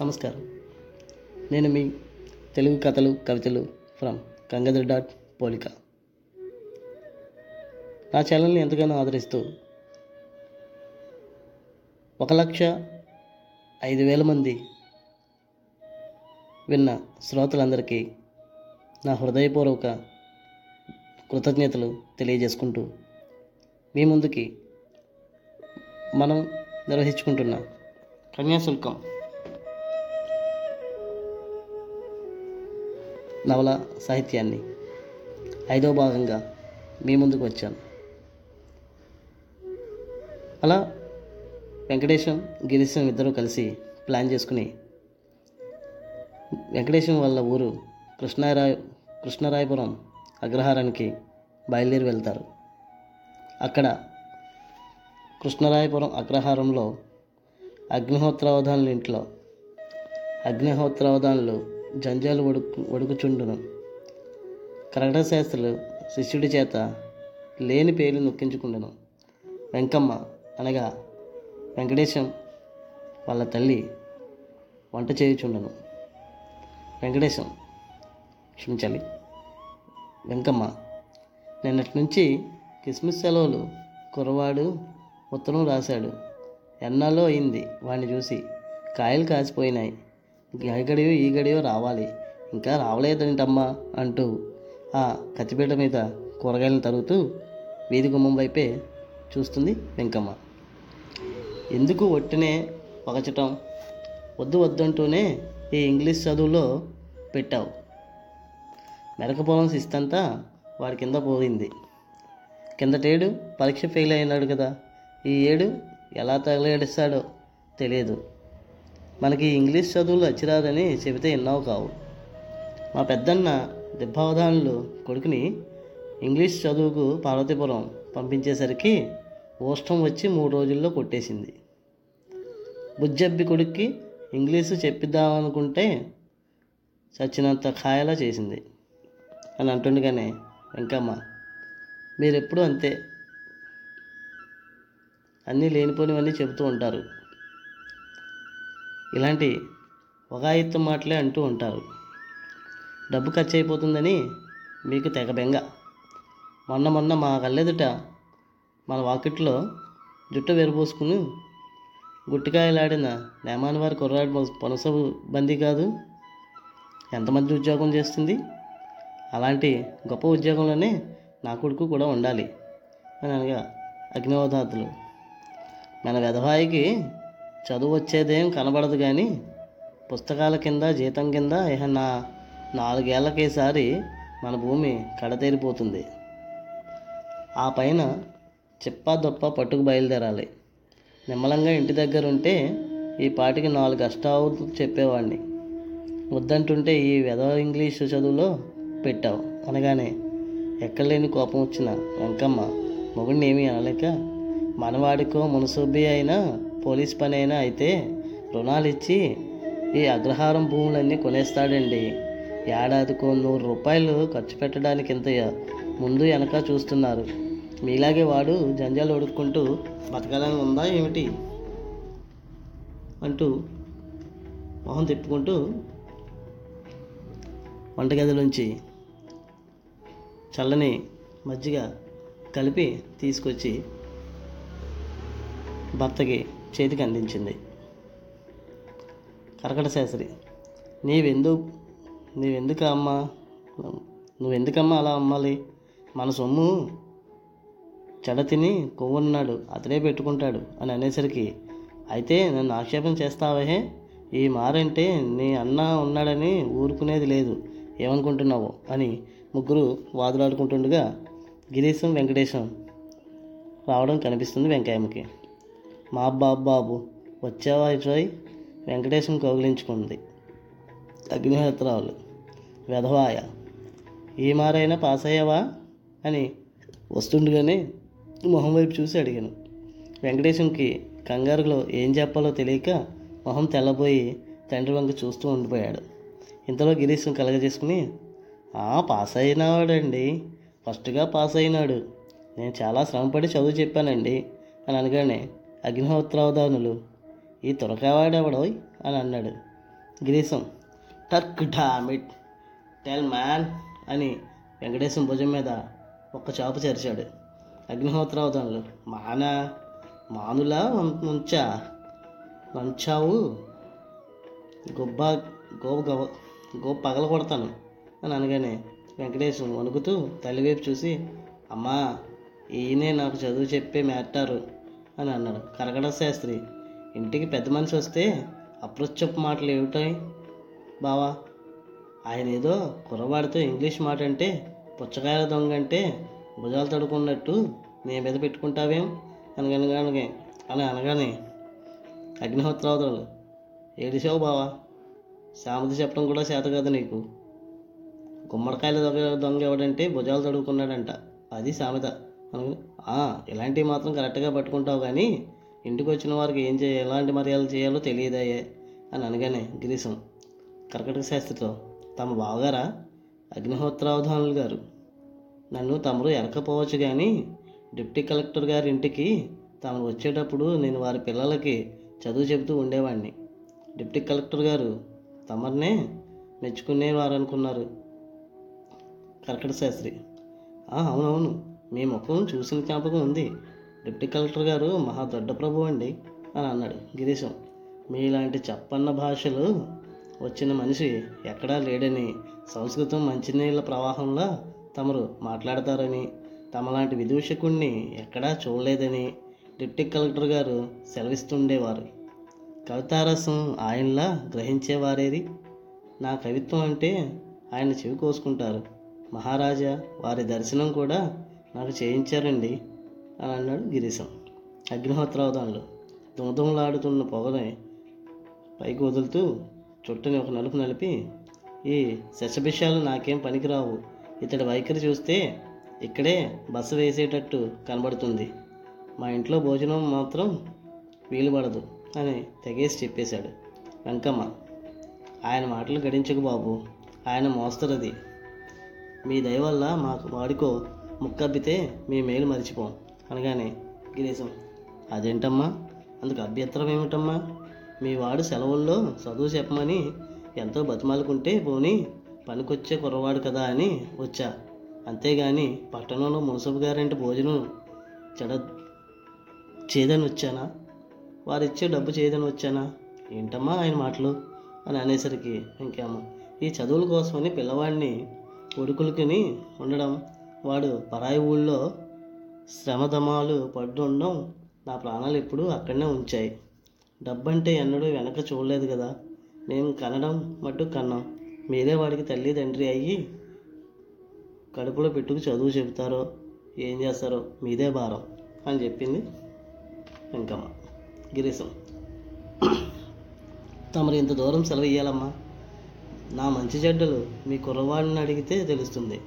నమస్కారం. నేను మీ తెలుగు కథలు కవితలు ఫ్రమ్ గంగాధర్ డాట్ పోలిక. నా ఛానల్ని ఎంతగానో ఆదరిస్తూ ఒక లక్ష ఐదు వేల మంది విన్న శ్రోతలందరికీ నా హృదయపూర్వక కృతజ్ఞతలు తెలియజేసుకుంటూ మీ ముందుకి మనం నిర్వహించుకుంటున్న కన్యాశుల్కం నవల సాహిత్యాన్ని. ఐదో భాగంగా మీ ముందుకు వచ్చాను అలా వెంకటేశం గిరీశం ఇద్దరు కలిసి ప్లాన్ చేసుకుని వెంకటేశం వాళ్ళ ఊరు కృష్ణారాయ కృష్ణరాయపురం అగ్రహారానికి బయలుదేరి వెళ్తారు. అక్కడ కృష్ణరాయపురం అగ్రహారంలో అగ్నిహోత్రావధానుల ఇంట్లో అగ్నిహోత్రావధానులు జంజాలు వడుకు వడుకుచుండును. కరగడ శాస్త్రులు శిష్యుడి చేత లేని పేర్లు నొక్కించుకుండెను. వెంకమ్మ అనగా వెంకటేశం వాళ్ళ తల్లి వంట చేయుచుండను. వెంకటేశం క్షమించాలి. వెంకమ్మ నిన్నటి నుంచి క్రిస్మస్ సెలవులు కుర్రవాడు ఉత్తరం రాశాడు. ఎన్నాళ్ళో అయింది వాడిని చూసి. కాయలు కాసిపోయినాయి. గడియో ఈ గడియో రావాలి. ఇంకా రావలేదంటమ్మా అంటూ ఆ కత్తిపీట మీద కూరగాయలను తరుగుతూ వీధి గుమ్మం వైపే చూస్తుంది వెంకమ్మ. ఎందుకు ఒట్టినే పగచటం? వద్దు వద్దంటూనే ఈ ఇంగ్లీష్ చదువులో పెట్టావు. మెరకపోవడం శిస్తంతా వాడి కింద పోయింది. కిందటేడు పరీక్ష ఫెయిల్ అయినాడు కదా. ఈ ఏడు ఎలా తగలేడిస్తాడో తెలియదు మనకి ఇంగ్లీష్ చదువులు వచ్చిరాదని చెబితే ఎన్నో కావు. మా పెద్దన్న దిబ్బావధానులు కొడుకుని ఇంగ్లీష్ చదువుకు పార్వతీపురం పంపించేసరికి ఓష్టం వచ్చి మూడు రోజుల్లో కొట్టేసింది. బుజ్జబ్బి కొడుక్కి ఇంగ్లీషు చెప్పిద్దామనుకుంటే చచ్చినంత ఖాయలా చేసింది. అని అంటుండగానే వెంకమ్మ మీరెప్పుడు అంతే. అన్నీ లేనిపోనివన్నీ చెబుతూ ఉంటారు. ఇలాంటి ఒగాయిత్తం మాటలే అంటూ ఉంటారు. డబ్బు ఖర్చు అయిపోతుందని మీకు తెగ బెంగ. మొన్న మొన్న మా కళ్ళెదుట మన వాకిట్లో జుట్టు వెరబోసుకుని గుట్టికాయలాడిన నేమాన్ వారి కుర్రాడు పొనసబు బందీ కాదు. ఎంతమంది ఉద్యోగం చేస్తుంది? అలాంటి గొప్ప ఉద్యోగంలోనే నా కొడుకు కూడా ఉండాలి అని అనగా అగ్నివధాతులు మన వెధవాయికి చదువు వచ్చేదేం కనబడదు కానీ పుస్తకాల కింద జీతం కింద ఇహ నాలుగేళ్ళకేసారి మన భూమి కడతేరిపోతుంది. ఆ పైన చిప్పా దొప్ప పట్టుకు బయలుదేరాలి. నిమ్మలంగా ఇంటి దగ్గర ఉంటే ఈ పాటికి నాలుగు అష్టావు చెప్పేవాడిని వద్దంటుంటే ఈ వెధవ ఇంగ్లీషు చదువులో పెట్టావు. అనగానే ఎక్కడలేని కోపం వచ్చిన వెంకమ్మ మొగుడిని ఏమీ అనలేక మనవాడికో మునసూబి అయినా పోలీస్ పనైనా అయితే రుణాలు ఇచ్చి ఈ అగ్రహారం భూములన్నీ కొనేస్తాడండి. ఏడాదికో నూరు రూపాయలు ఖర్చు పెట్టడానికి ఇంత ముందు వెనక చూస్తున్నారు. మీలాగే వాడు జంజాలు ఒడుక్కుంటూ బతకాలని ఉందా ఏమిటి? అంటూ మొహం తిప్పుకుంటూ వంటగదిలోంచి చల్లని మజ్జిగ కలిపి తీసుకొచ్చి భర్తకి చేతికి అందించింది. కరకట శాస్త్రి నీవెందు నీవెందుకు అమ్మా నువ్వెందుకమ్మా అలా అమ్మాలి? మన సొమ్ము చెడ తిని కొవ్వున్నాడు అతడే పెట్టుకుంటాడు అని అనేసరికి అయితే నన్ను ఆక్షేపం చేస్తావే ఈ మారంటే నీ అన్న ఉన్నాడని ఊరుకునేది లేదు. ఏమనుకుంటున్నావు? అని ముగ్గురు వాదులాడుకుంటుండగా గిరీశం వెంకటేశం రావడం కనిపిస్తుంది వెంకయ్యమ్మకి. మా బాబు బాబు వచ్చావా ఇటువై వెంకటేశం కౌగిలించుకుంది. అగ్నిహోత్రాలు వెధవాయ ఏ మారైనా పాస్ అయ్యావా? అని వస్తుండగానే మొహం వైపు చూసి అడిగాను. వెంకటేశంకి కంగారులో ఏం చెప్పాలో తెలియక మొహం తెల్లబోయి తండ్రి వంక చూస్తూ ఉండిపోయాడు. ఇంతలో గిరీశం కలగజేసుకుని పాస్ అయినవాడండి. ఫస్ట్గా పాస్ అయినాడు. నేను చాలా శ్రమపడి చదువు చెప్పానండి అని అనగానే అగ్నిహోత్రావధానులు ఈ తురకావాడెవడోయ్? అని అన్నాడు. Girisham Turk dammit tell man అని వెంకటేశం భుజం మీద ఒక్క చాపు చరిచాడు. అగ్నిహోత్రావధానులు మానా మానులా మంచా వంచావు గొబ్బ గో గవ గో పగల కొడతాను అని అనగానే వెంకటేశం వణుకుతూ తల్లివైపు చూసి అమ్మా ఈయనే నాకు చదువు చెప్పే మేటారు అని అన్నాడు కరగడ శాస్త్రి. ఇంటికి పెద్ద మనిషి వస్తే అప్రొచ్చపు మాటలు ఏమిటాయి? బావా ఆయన ఏదో కుర్రవాడితో ఇంగ్లీష్ మాట అంటే పుచ్చకాయల దొంగ అంటే భుజాలు తడుకున్నట్టు నీ మీద పెట్టుకుంటావేం? అనగనగానే అని అనగానే అగ్నిహోత్రావతులు ఏడిసావు బావా? సామెత చెప్పడం కూడా చేత కదా నీకు. గుమ్మడికాయల దొంగ దొంగ ఎవడంటే భుజాలు తడుకున్నాడంట అది సామెత. ఇలాంటివి మాత్రం కరెక్ట్గా పట్టుకుంటావు కానీ ఇంటికి వచ్చిన వారికి ఏం చేయాలి ఎలాంటి మర్యాదలు చేయాలో తెలియదాయే అని అనగానే గిరీశం కర్కటక శాస్త్రితో తమ బావగారా అగ్నిహోత్రావధానులు గారు నన్ను తమరు ఎరకపోవచ్చు కానీ డిప్టీ కలెక్టర్ గారి ఇంటికి తాము వచ్చేటప్పుడు నేను వారి పిల్లలకి చదువు చెబుతూ ఉండేవాడిని డిప్టీ కలెక్టర్ గారు తమర్నే మెచ్చుకునేవారు అనుకున్నారు కర్కట శాస్త్రి అవునవును. మీ ముఖం చూసిన జ్ఞాపకం ఉంది. డిప్టీ కలెక్టర్ గారు మహా దొడ్డ ప్రభు అండి అని అన్నాడు గిరీశం. మీలాంటి చెప్పన్న భాషలు వచ్చిన మనిషి ఎక్కడా లేడని సంస్కృతం మంచినీళ్ళ ప్రవాహంలో తమరు మాట్లాడతారని తమలాంటి విదూషకుణ్ణి ఎక్కడా చూడలేదని డిప్టీ కలెక్టర్ గారు సెలవిస్తుండేవారు. కవితారసం ఆయనలా గ్రహించేవారేది నా కవిత్వం అంటే ఆయన చెవి కోసుకుంటారు. మహారాజా వారి దర్శనం కూడా నాకు చేయించారండి అని అన్నాడు గిరీశం. అగ్నిహోత్రావధానులు దుమదుమలాడుతున్న పొగని పైకి వదులుతూ చుట్టని ఒక నలుపు నలిపి ఈ శశభిషాలు నాకేం పనికిరావు. ఇతడి వైఖరి చూస్తే ఇక్కడే బస్సు వేసేటట్టు కనబడుతుంది. మా ఇంట్లో భోజనం మాత్రం వీలు పడదు అని తెగేసి చెప్పేశాడు వెంకమ్మ. ఆయన మాటలు గడించకు బాబు. ఆయన మోస్తరది మీ దయ వల్ల మాకు వాడికో ముక్కబ్బితే మీ మేలు మర్చిపోం. అనగానే గిరీశం అదేంటమ్మా? అందుకు అభ్యంతరం ఏమిటమ్మా? మీ వాడు సెలవుల్లో చదువు చెప్పమని ఎంతో బతిమాలుకుంటే పోనీ పనికొచ్చే కుర్రవాడు కదా అని వచ్చా. అంతేగాని పట్టణంలో మునసబు గారింటి భోజనం చెడ చేదని వచ్చానా? వారిచ్చే డబ్బు చేయదని వచ్చానా? ఏంటమ్మా ఆయన మాటలు? అని అనేసరికి ఇంకేమో ఈ చదువుల కోసమని పిల్లవాడిని కొడుకులకి ఉండడం వాడు పరాయి ఊళ్ళో శ్రమదమాలు పడ్డుండడం నా ప్రాణాలు ఎప్పుడూ అక్కడనే ఉంచాయి. డబ్బంటే ఎన్నడూ వెనక చూడలేదు కదా. నేను కనడం మట్టు కన్నాం. మీరే వాడికి తల్లి తండ్రి అయ్యి కడుపులో పెట్టుకు చదువు చెబుతారో ఏం చేస్తారో మీదే భారం అని చెప్పింది వెంకమ్మ. గిరీశం. తమరు ఇంత దూరం సెలవు ఇయ్యాలమ్మా. నా మంచి చెడ్డలు మీ కుర్రవాడిని అడిగితే తెలుస్తుంది.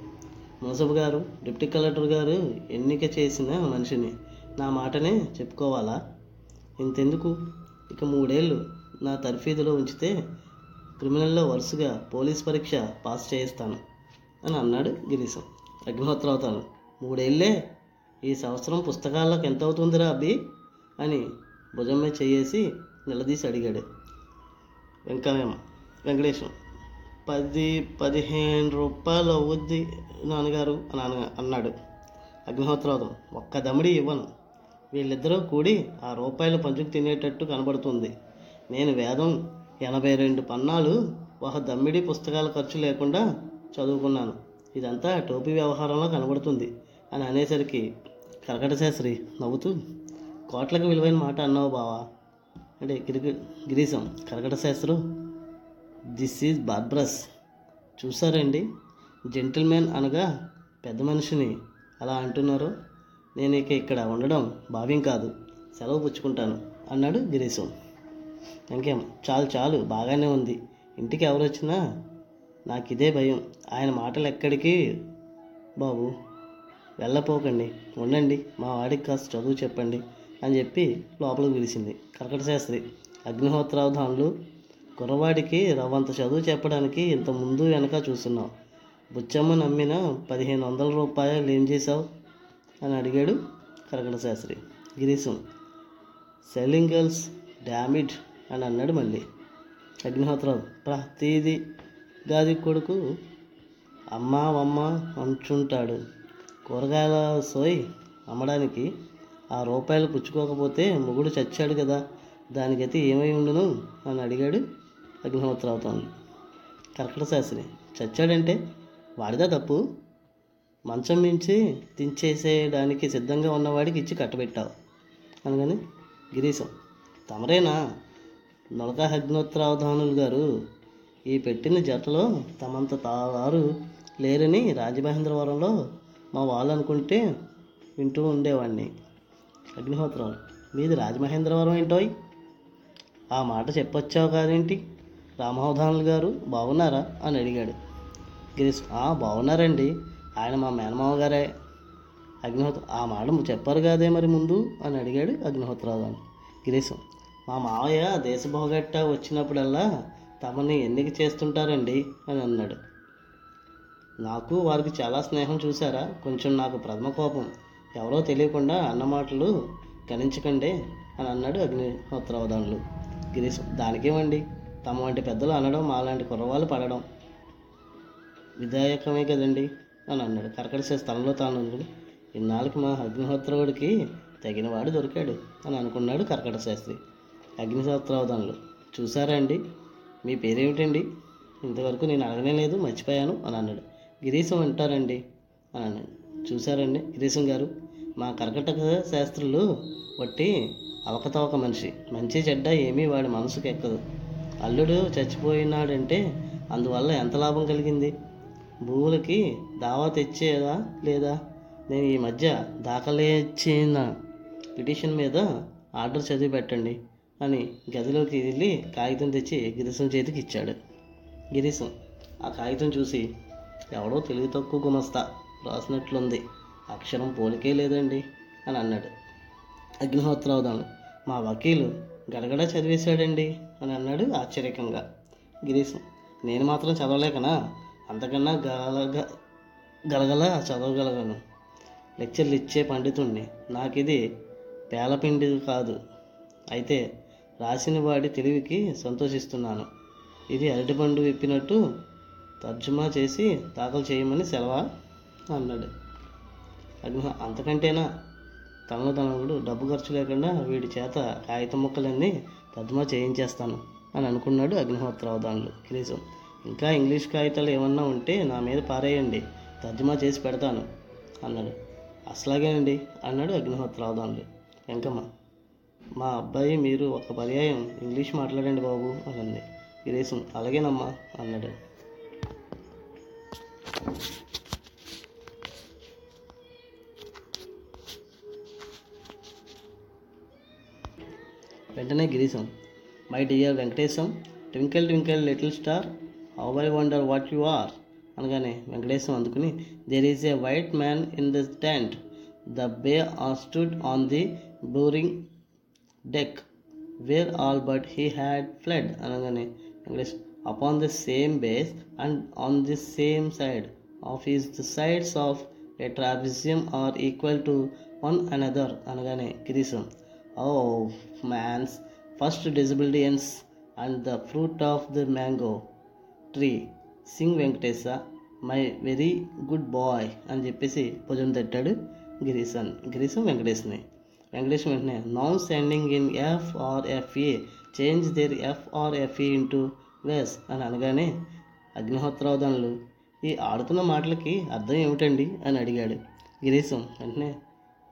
మున్సబు గారు డిప్టీ కలెక్టర్ గారు ఎన్నిక చేసిన మనిషిని నా మాటనే చెప్పుకోవాలా? ఇంతెందుకు? ఇక మూడేళ్ళు నా తర్ఫీదులో ఉంచితే క్రిమినల్లో వరుసగా పోలీస్ పరీక్ష పాస్ చేయిస్తాను అని అన్నాడు గిరీశం. అగ్నిహోత్రవుతాను. మూడేళ్ళే? ఈ సంవత్సరం పుస్తకాలకు ఎంత అవుతుందిరా అబ్బి? అని భుజమే చేయేసి నిలదీసి అడిగాడు. వెంకయ్యమ్మ వెంకటేశం. పది పదిహేను రూపాయలు అవుద్ది నాన్నగారు అని అన అన్నాడు. అగ్నిహోత్రవతం ఒక్క దమిడి ఇవ్వను. వీళ్ళిద్దరూ కూడి ఆ రూపాయలు పంచుకు తినేటట్టు కనబడుతుంది. నేను వేదం ఎనభై రెండు పన్నాలు ఒక దమ్మిడి పుస్తకాల ఖర్చు లేకుండా చదువుకున్నాను. ఇదంతా టోపీ వ్యవహారంలో కనబడుతుంది అని అనేసరికి కరకటశాస్త్రి నవ్వుతూ కోట్లకు విలువైన మాట అన్నావు బావా. అంటే గిరి గిరీశం కరకటశాస్త్రం దిస్ ఈజ్ బార్బ్రస్ చూసారండి? జెంటిల్మెన్ అనగా పెద్ద మనిషిని. అలా అంటున్నారు. నేను ఇక ఇక్కడ ఉండడం భావ్యం కాదు. సెలవు పుచ్చుకుంటాను అన్నాడు గిరీశం. ఇంకేం చాలు చాలు. బాగానే ఉంది. ఇంటికి ఎవరు వచ్చినా నాకు ఇదే భయం. ఆయన మాటలు ఎక్కడికి? బాబు వెళ్ళపోకండి. ఉండండి. మా వాడికి కాస్త చదువు చెప్పండి అని చెప్పి లోపలికి పిలిచింది. కర్కట శాస్త్రి. అగ్నిహోత్రావధానులు కుర్రవాడికి రవ్వంత చదువు చెప్పడానికి ఇంత ముందు వెనక చూస్తున్నాం బుచ్చమ్మ నమ్మిన పదిహేను వందల రూపాయలు ఏం చేశావు? అని అడిగాడు Karakata Shastri. Girisham. Selling girls dammit అని అన్నాడు మళ్ళీ. అగ్నిహోత్రాలు ప్రతీది గాది కొడుకు అమ్మ అమ్మ అంచుంటాడు కూరగాయల సోయి అమ్మడానికి ఆ రూపాయలు పుచ్చుకోకపోతే మొగుడు చచ్చాడు కదా దానికైతే ఏమై ఉండును? అని అడిగాడు అగ్నిహోత్రావతాను కర్కట శాస్త్రి చచ్చాడంటే వాడిదా తప్పు? మంచం మించి దించేసేయడానికి సిద్ధంగా ఉన్నవాడికి ఇచ్చి కట్టబెట్టావు. అనగానే గిరీశం తమరేనా? నొలక అగ్నోత్రావధానులు గారు ఈ పెట్టిన జతలో తమంత తావారు లేరని రాజమహేంద్రవరంలో మా వాళ్ళు అనుకుంటే వింటూ ఉండేవాడిని అగ్నిహోత్రాలు మీది రాజమహేంద్రవరం ఏంటోయ్? ఆ మాట చెప్పొచ్చావు కాదేంటి? రామావధానులు గారు బాగున్నారా? అని అడిగాడు. గిరీష్ "ఆ, బాగున్నారండి. ఆయన మా మేనమామ గారే. అగ్నిహోత్ర ఆ మాట చెప్పారు కాదే మరి ముందు? అని అడిగాడు అగ్నిహోత్రావు గిరీశం మా మావయ్య దేశభోగట్ట వచ్చినప్పుడల్లా తమని ఎన్నిక చేస్తుంటారండి? అని అన్నాడు. నాకు వారికి చాలా స్నేహం చూసారా కొంచెం నాకు ప్రథమ కోపం. ఎవరో తెలియకుండా అన్నమాటలు గణించకండి అని అన్నాడు అగ్నిహోత్రావధానులు గిరీశం దానికేమండి? తమ వంటి పెద్దలు అనడం మాలాంటి కుర్రవాళ్ళు పడడం. విధాయకమే కదండి అని అన్నాడు. కర్కట స్థలంలో తనలో తాను ఇన్నాళ్ళకి మా అగ్నిహోత్రుడికి తగినవాడు దొరికాడు అని అనుకున్నాడు కర్కట శాస్త్రి అగ్నిహోత్రావధానులు చూసారా అండి? మీ పేరేమిటండి? ఇంతవరకు నేను అడగనే లేదు మర్చిపోయాను అని అన్నాడు. గిరీశం అంటారండి అని అన్నాడు. చూసారండి గిరీశం గారు? మా కర్కటక శాస్త్రులు బట్టి అవకతవక మనిషి. మంచి చెడ్డ ఏమీ వాడి మనసుకు ఎక్కదు. అల్లుడు చచ్చిపోయినాడంటే అందువల్ల ఎంత లాభం కలిగింది? భూములకి దావా తెచ్చేదా లేదా? నేను ఈ మధ్య దాఖలే ఇచ్చిన పిటిషన్ మీద ఆర్డర్ చదివి పెట్టండి అని గదిలోకి వెళ్ళి కాగితం తెచ్చి గిరీశం చేతికి ఇచ్చాడు. గిరీశం ఆ కాగితం చూసి ఎవడో తెలివి తక్కువ గుమస్తా రాసినట్లుంది. అక్షరం పోలికే లేదండి అని అన్నాడు. అగ్నిహోత్రావధాను. మా వకీలు గడగడ చదివేశాడండి. అని అన్నాడు ఆశ్చర్యకంగా. గిరీశం నేను మాత్రం చదవలేకనా? అంతకన్నా గలగ గలగల చదవగలగను. లెక్చర్లు ఇచ్చే పండితుణ్ణి. నాకు ఇది పేలపిండి కాదు. అయితే రాసిన వాడి తెలివికి సంతోషిస్తున్నాను. ఇది అరటిపండు విప్పినట్టు తర్జుమా చేసి దాఖలు చేయమని సెలవా? అన్నాడు. అగ్ని అంతకంటేనా? తనలో తనవుడు డబ్బు ఖర్చు లేకుండా వీడి చేత కాగితం ముక్కలన్నీ తర్జుమా చేయించేస్తాను అని అనుకున్నాడు అగ్నిహోత్రావధానులు గిరీశం ఇంకా ఇంగ్లీష్ కాగితాలు ఏమన్నా ఉంటే నా మీద పారేయండి తర్జుమా చేసి పెడతాను అన్నాడు. అసలాగేనండి అన్నాడు అగ్నిహోత్రావధానులు వెంకమ్మ మా అబ్బాయి మీరు ఒక పర్యాయం ఇంగ్లీష్ మాట్లాడండి బాబు అనంది. అంది గిరీశం అలాగేనమ్మా అన్నాడు. వెంటనే Girisham. My dear Venkatesham twinkle twinkle little star how I wonder what you are అనగానే వెంకటేశం అందుకుని there is a white man in this tent the boy stood on the burning deck where all but he had fled అనగానే Venkatesh upon the same base and on the same side of is the sides of a trapezium are equal to one another అనగానే గిరీశం ఓ man's first డిజిబిలిటియన్స్ and the fruit of the mango tree sing Venkatesha my very good boy అని చెప్పేసి భుజం తట్టాడు గిరీశన్. గిరీశం వెంకటేశ్ని వెంకటేశం వెంటనే noun standing in F R F A change there F R F A into వెస్ అని అనగానే అగ్నిహోత్రావధానులు ఈ ఆడుతున్న మాటలకి అర్థం ఏమిటండి? అని అడిగాడు గిరీశం వెంటనే.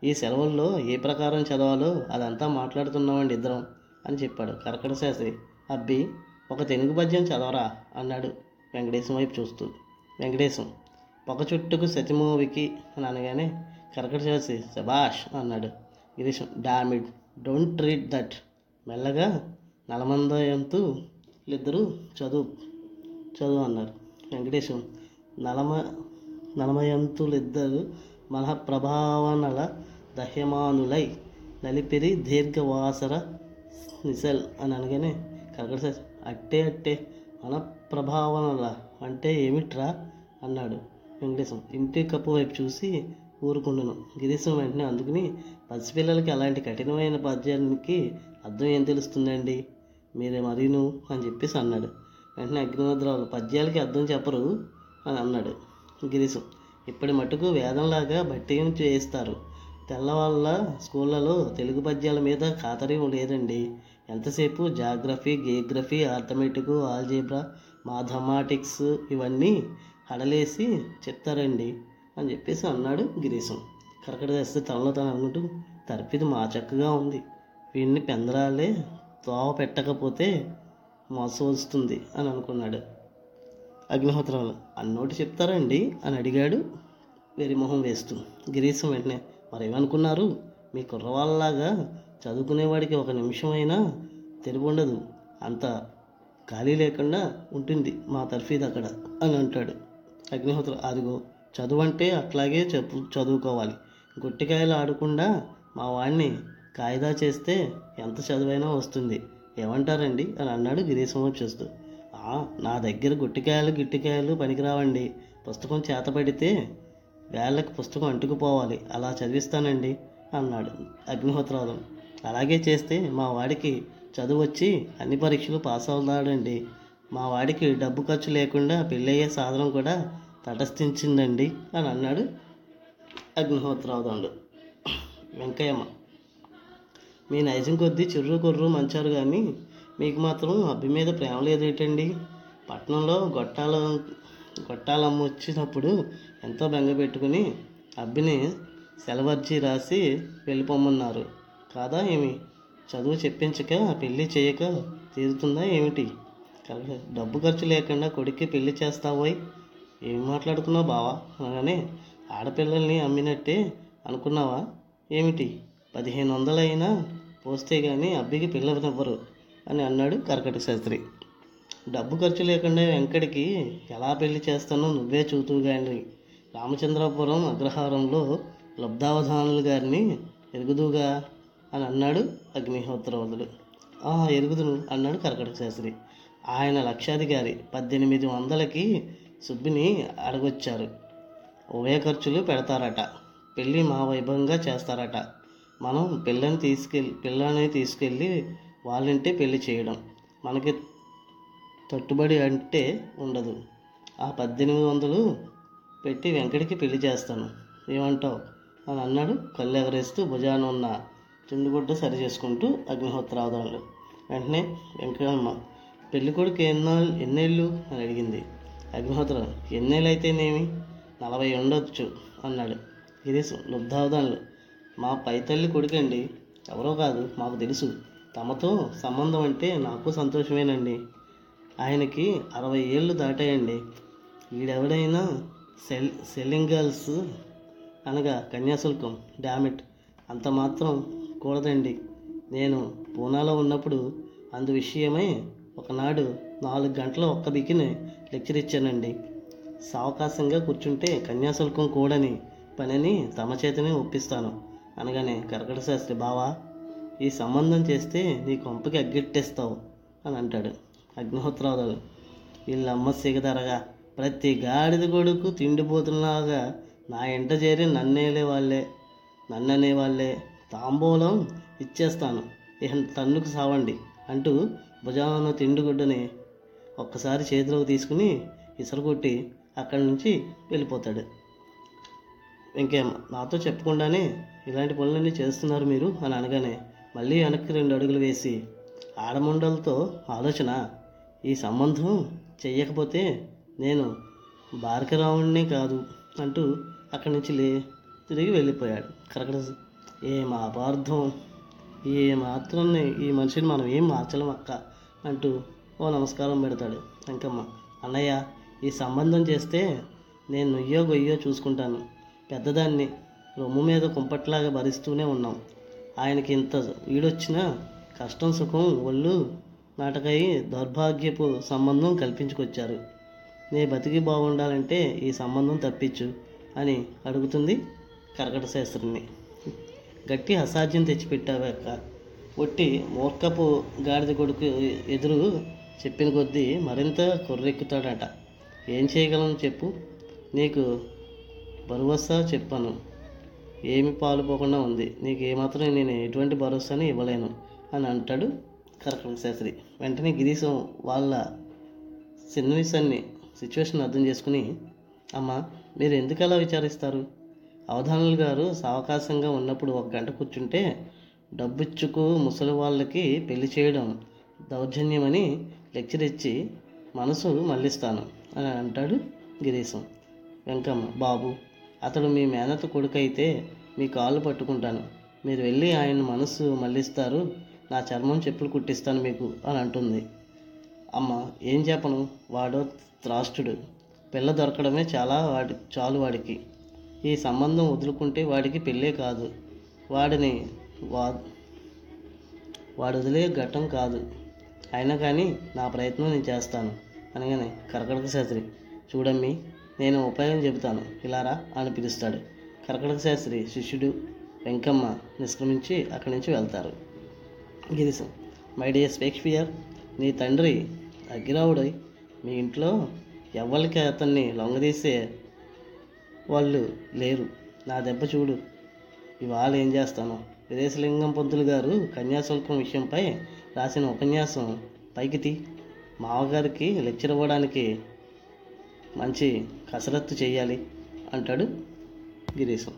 ఈ సెలవుల్లో ఏ ప్రకారం చదవాలో అదంతా మాట్లాడుతున్నామండి ఇద్దరం అని చెప్పాడు కరకట శాస్త్రి. అబ్బి ఒక తెలుగు పద్యం చదవరా? అన్నాడు వెంకటేశం వైపు చూస్తూ. వెంకటేశం పొగ చుట్టుకు సతిమూవికి అని అనగానే కరకట శాస్త్రి శబాష్ అన్నాడు. Girisham dammit don't treat that. మెల్లగా నలమందయంతు వీళ్ళిద్దరూ చదువు చదువు అన్నారు. వెంకటేశం నలమ నలమయంతులిద్దరు మలప్రభావనల దహ్యమానులై నలిపిరి దీర్ఘవాసర నిసల్ అని అనగానే కరకట సార్. అట్టే అట్టే. మలప్రభావనల అంటే ఏమిట్రా అన్నాడు వెంకటేశం. ఇంటి కప్పు వైపు చూసి ఊరుకుండును. గిరీశం వెంటనే అందుకుని పసిపిల్లలకి అలాంటి కఠినమైన పద్యానికి అర్థం ఏం తెలుస్తుందండి? మీరే మరీను అని చెప్పేసి అన్నాడు. వెంటనే అగ్నిహోత్రాలు పద్యాలకి అర్థం చెప్పరు అని అన్నాడు గిరీశం. ఇప్పటి మటుకు వేదంలాగా బట్టి చేయిస్తారు. తెల్లవాళ్ళ స్కూళ్ళలో తెలుగు పద్యాల మీద ఖాతరీ లేదండి. ఎంతసేపు geography geography arithmetic algebra mathematics ఇవన్నీ హడలేసి చెప్తారండి అని చెప్పేసి అన్నాడు గిరీశం. కరకట తెస్తే తనలో తను అనుకుంటూ తరపిది మా చక్కగా ఉంది. వీడిని పెందరాలే తోవ పెట్టకపోతే మోస వస్తుంది అని అనుకున్నాడు. అగ్నిహోత్రాలు. అన్నోటి చెప్తారండి? అని అడిగాడు వెరిమొహం వేస్తూ. గిరీశం వెంటనే మరేమనుకున్నారు? మీ కుర్రవాళ్ళలాగా చదువుకునేవాడికి ఒక నిమిషమైనా తెలివి ఉండదు. అంత ఖాళీ లేకుండా ఉంటుంది మా తర్ఫీదు అక్కడ అని అంటాడు. అగ్నిహోత్రం అదిగో చదువు అంటే అట్లాగే చెప్పు చదువుకోవాలి. గుట్టికాయలు ఆడకుండా మా వాడిని కాయిదా చేస్తే ఎంత చదువైనా వస్తుంది. ఏమంటారండి? అని అన్నాడు గిరీశం చూస్తూ నా దగ్గర గుట్టికాయలు గిట్టికాయలు పనికిరావండి. పుస్తకం చేతపడితే వేళ్ళకి పుస్తకం అంటుకుపోవాలి. అలా చదివిస్తానండి అన్నాడు అగ్నిహోత్రాదం అలాగే చేస్తే మా వాడికి చదువు వచ్చి అన్ని పరీక్షలు పాస్ అవుతాడండి మా వాడికి డబ్బు ఖర్చు లేకుండా పెళ్ళయ్యే సాధనం కూడా తటస్థించిందండి అని అన్నాడు అగ్నిహోత్రాదండు వెంకయ్యమ్మ మీ నైజం కొద్దీ చిర్రు కొర్రు మంచారు కానీ మీకు మాత్రం అబ్బి మీద ప్రేమ లేదేటండి పట్టణంలో గొట్టాల గొట్టాలమ్మ వచ్చినప్పుడు ఎంతో బెంగ పెట్టుకుని అబ్బిని సెలవర్జీ రాసి వెళ్ళిపోమన్నారు. కాదా ఏమి? చదువు చెప్పించక పెళ్ళి చేయక తీరుతుందా ఏమిటి? డబ్బు ఖర్చు లేకుండా కొడుక్కి పెళ్ళి చేస్తావోయ్. ఏం మాట్లాడుతున్నావు బావా? అనగానే ఆడపిల్లల్ని అమ్మినట్టే అనుకున్నావా? ఏమిటి? పదిహేను వందలైనా పోస్తే కానీ అబ్బికి పిల్లనివ్వరు అని అన్నాడు కర్కట శాస్త్రి. డబ్బు ఖర్చు లేకుండా వెంకటికి ఎలా పెళ్ళి చేస్తానో నువ్వే చూతువు రామచంద్రాపురం అగ్రహారంలో లబ్ధావధానులు గారిని ఎరుగుదుగా అని అన్నాడు అగ్నిహోత్రవదుడు "ఆ, ఎరుగుదును అన్నాడు కర్కటక శాస్త్రి. ఆయన లక్షాధికారి పద్దెనిమిది వందలకి సుబ్బిని అడగొచ్చారు. ఉభయ ఖర్చులు పెడతారట. పెళ్ళి మా వైభవంగా చేస్తారట. మనం పిల్లని తీసుకెళ్ళి పిల్లని తీసుకెళ్ళి వాళ్ళింటే పెళ్ళి చేయడం. మనకి తట్టుబడి అంటే ఉండదు. ఆ పద్దెనిమిది వందలు పెట్టి వెంకటికి పెళ్ళి చేస్తాను. ఏమంటావు? అని అన్నాడు. కళ్ళు ఎగరేస్తూ భుజాన ఉన్న చుండుగుడ్డ సరి చేసుకుంటూ అగ్నిహోత్రావధానుడు వెంటనే వెంకటమ్మ పెళ్ళి కొడుకు ఎన్నాళ్ళు ఎన్నేళ్ళు? అని అడిగింది. అగ్నిహోత్రం ఎన్నేళ్ళు అయితేనేమి నలభై ఉండొచ్చు అన్నాడు. గిరీశ్ లుబ్ధావధానులు మా పైతల్లి కొడుకండి. ఎవరో కాదు మాకు తెలుసు. తమతో సంబంధం అంటే నాకు సంతోషమేనండి. ఆయనకి అరవై ఏళ్ళు దాటాయండి. వీడెవడైనా సెల్ సెల్లింగ్ గర్ల్స్ అనగా కన్యాశుల్కం డామిట్ అంత మాత్రం కూడదండి. నేను పూనాలో ఉన్నప్పుడు అందు విషయమై ఒకనాడు నాలుగు గంటల ఒక్క బికిని లెక్చర్ ఇచ్చానండి. సావకాశంగా కూర్చుంటే కన్యాశుల్కం కూడని పనిని తమ చేతనే ఒప్పిస్తాను. అనగానే కరకట శాస్త్రి బావా ఈ సంబంధం చేస్తే నీ కొంపకి అగ్గెట్టేస్తావు అని అంటాడు అగ్నిహోత్రాలు వీళ్ళమ్మ సిగదరగా ప్రతి గాడిద కొడుకు తిండిపోతున్నలాగా నా ఇంట చేరి నన్నేలే వాళ్ళే నన్ననే వాళ్ళే తాంబూలం ఇచ్చేస్తాను. ఇహ తన్నుకు సావండి అంటూ భుజాన తిండిగుడ్డని ఒక్కసారి చేతిలోకి తీసుకుని ఇసరగొట్టి అక్కడి నుంచి వెళ్ళిపోతాడు. ఇంకేం నాతో చెప్పకుండానే ఇలాంటి పనులన్నీ చేస్తున్నారు మీరు అని అనగానే మళ్ళీ వెనక్కి రెండు అడుగులు వేసి ఆడముండలతో ఆలోచన ఈ సంబంధం చెయ్యకపోతే నేను భారకరావుణ్ణి కాదు అంటూ అక్కడి నుంచి లే తిరిగి వెళ్ళిపోయాడు. కరెక్ట్ ఏం అపార్థం? ఏ మాత్రం ఈ మనిషిని మనం ఏం మార్చలేం అక్క అంటూ ఓ నమస్కారం పెడతాడు వెంకమ్మ అన్నయ్య ఈ సంబంధం చేస్తే నేను నుయ్యో గొయ్యో చూసుకుంటాను. పెద్దదాన్ని రొమ్ము మీద కుంపట్లాగా భరిస్తూనే ఉన్నాం. ఆయనకి ఇంత ఈడొచ్చినా కష్టం సుఖం ఒళ్ళు నాటకై దౌర్భాగ్యపు సంబంధం కల్పించుకొచ్చారు. నీ బతికి బాగుండాలంటే ఈ సంబంధం తప్పించు అని అడుగుతుంది కరకట శాస్త్రిని. గట్టి అసాధ్యం తెచ్చిపెట్టావాక ఒట్టి మూర్ఖపు గాడిద కొడుకు ఎదురు చెప్పిన కొద్దీ మరింత కొర్రెక్కుతాడట. ఏం చేయగలను చెప్పు? నీకు భరోసా చెప్పాను. ఏమి పాలుపోకుండా ఉంది. నీకు ఏమాత్రం నేను ఎటువంటి భరోసాని ఇవ్వలేను అని అంటాడు కరకల శాస్త్రి. వెంటనే గిరీశం వాళ్ళ సన్నివేశాన్ని సిచ్యువేషన్ అర్థం చేసుకుని అమ్మ మీరు ఎందుకు అలా విచారిస్తారు? అవధానులు గారు సావకాశంగా ఉన్నప్పుడు ఒక గంట కూర్చుంటే డబ్బుచ్చుకు ముసలి వాళ్ళకి పెళ్ళి చేయడం దౌర్జన్యమని లెక్చర్ ఇచ్చి మనసు మళ్ళిస్తాను అని అంటాడు గిరీశం. వెంకమ్మ బాబు అతడు మీ మేనత కొడుకైతే మీ కాళ్ళు పట్టుకుంటాను. మీరు వెళ్ళి ఆయన మనసు మళ్ళిస్తారు. నా చర్మం చెప్పులు కుట్టిస్తాను మీకు అని అంటుంది. అమ్మ ఏం చెప్పను? వాడో త్రాష్టుడు. పిల్ల దొరకడమే చాలా వాడి చాలు వాడికి. ఈ సంబంధం వదులుకుంటే వాడికి పెళ్ళే కాదు. వాడిని వా వాడు వదిలే ఘట్టం కాదు. అయినా కానీ నా ప్రయత్నం నేను చేస్తాను. అనగానే కరకడక శాస్త్రి చూడమ్మి నేను ఉపాయం చెబుతాను ఇలారా అని పిలుస్తాడు. కర్కటక శాస్త్రి శిష్యుడు వెంకమ్మ నిష్క్రమించి అక్కడి నుంచి వెళ్తారు. గిరీశం మై డియర్ షేక్స్పియర్ నీ తండ్రి అగ్గిరావుడై మీ ఇంట్లో ఎవ్వరికి అతన్ని లొంగదీసే వాళ్ళు లేరు. నా దెబ్బ చూడు. ఇవాళ ఏం చేస్తాను? విదేశలింగం పంతులు గారు కన్యాశుల్కం విషయంపై రాసిన ఉపన్యాసం పైకి తీ. మావగారికి లెక్చర్ ఇవ్వడానికి మంచి కసరత్తు చేయాలి అంటాడు గిరీశం.